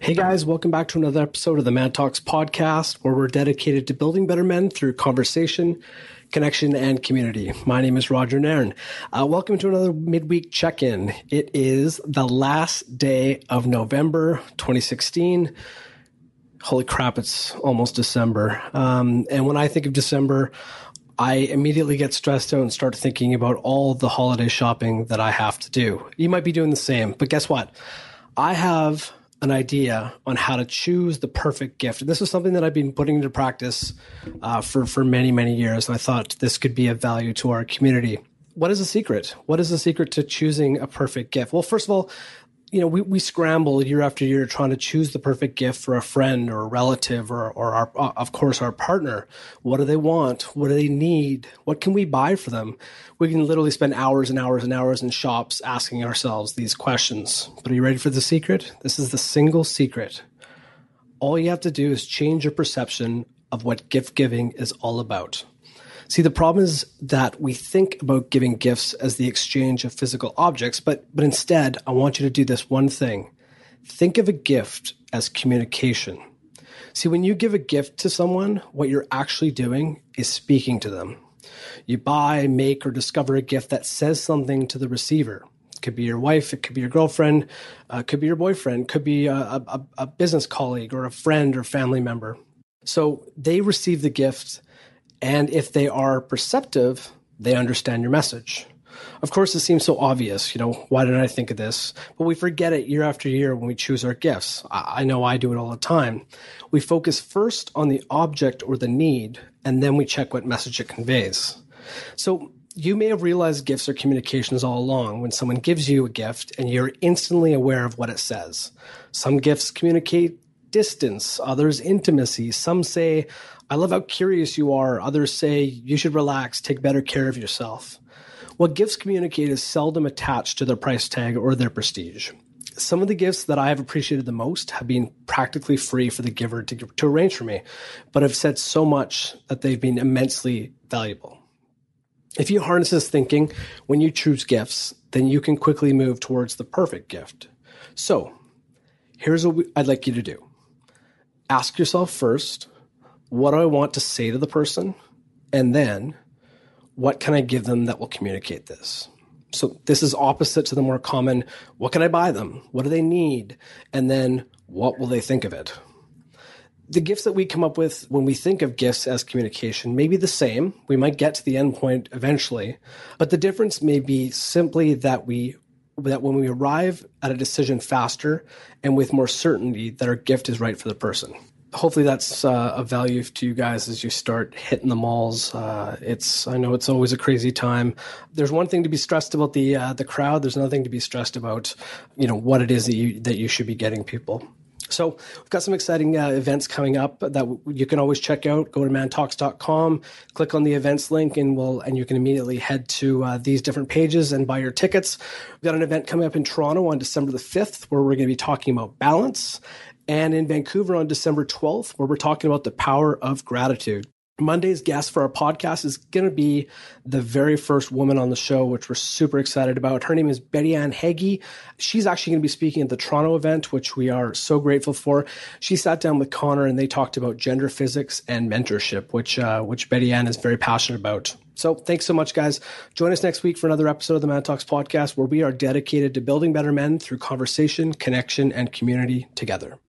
Hey guys, welcome back to another episode of the Man Talks podcast, where we're dedicated to building better men through conversation, connection, and community. My name is Roger Nairn. Uh, welcome to another midweek check in. It is the last day of November 2016. Holy crap, it's almost December. Um, and when I think of December, I immediately get stressed out and start thinking about all the holiday shopping that I have to do. You might be doing the same, but guess what? I have an idea on how to choose the perfect gift. This is something that I've been putting into practice uh, for for many many years, and I thought this could be of value to our community. What is the secret? What is the secret to choosing a perfect gift? Well, first of all, you know, we, we scramble year after year trying to choose the perfect gift for a friend or a relative or, or our, uh, of course, our partner. What do they want? What do they need? What can we buy for them? We can literally spend hours and hours and hours in shops asking ourselves these questions. But are you ready for the secret? This is the single secret. All you have to do is change your perception of what gift giving is all about. See, the problem is that we think about giving gifts as the exchange of physical objects, but, but instead, I want you to do this one thing. Think of a gift as communication. See, when you give a gift to someone, what you're actually doing is speaking to them. You buy, make, or discover a gift that says something to the receiver. It could be your wife, it could be your girlfriend, uh, it could be your boyfriend, could be a, a, a business colleague or a friend or family member. So they receive the gift and if they are perceptive, they understand your message. Of course, it seems so obvious. You know, why didn't I think of this? But we forget it year after year when we choose our gifts. I know I do it all the time. We focus first on the object or the need, and then we check what message it conveys. So you may have realized gifts are communications all along when someone gives you a gift and you're instantly aware of what it says. Some gifts communicate distance, others intimacy. Some say, I love how curious you are. Others say, you should relax, take better care of yourself. What gifts communicate is seldom attached to their price tag or their prestige. Some of the gifts that I have appreciated the most have been practically free for the giver to, to arrange for me, but have said so much that they've been immensely valuable. If you harness this thinking when you choose gifts, then you can quickly move towards the perfect gift. So, here's what I'd like you to do ask yourself first, what do I want to say to the person? And then, what can I give them that will communicate this? So this is opposite to the more common, what can I buy them? What do they need? And then what will they think of it? The gifts that we come up with when we think of gifts as communication may be the same. We might get to the end point eventually, but the difference may be simply that we that when we arrive at a decision faster and with more certainty that our gift is right for the person. Hopefully that's uh, of value to you guys as you start hitting the malls. Uh, it's I know it's always a crazy time. There's one thing to be stressed about the uh, the crowd. There's another thing to be stressed about, you know, what it is that you that you should be getting people. So we've got some exciting uh, events coming up that you can always check out. Go to mantalks.com, click on the events link, and we'll and you can immediately head to uh, these different pages and buy your tickets. We've got an event coming up in Toronto on December the fifth, where we're going to be talking about balance, and in Vancouver on December twelfth, where we're talking about the power of gratitude. Monday's guest for our podcast is going to be the very first woman on the show, which we're super excited about. Her name is Betty Ann Heggie. She's actually going to be speaking at the Toronto event, which we are so grateful for. She sat down with Connor and they talked about gender physics and mentorship, which uh, which Betty Ann is very passionate about. So thanks so much, guys. Join us next week for another episode of the Man Talks podcast, where we are dedicated to building better men through conversation, connection, and community together.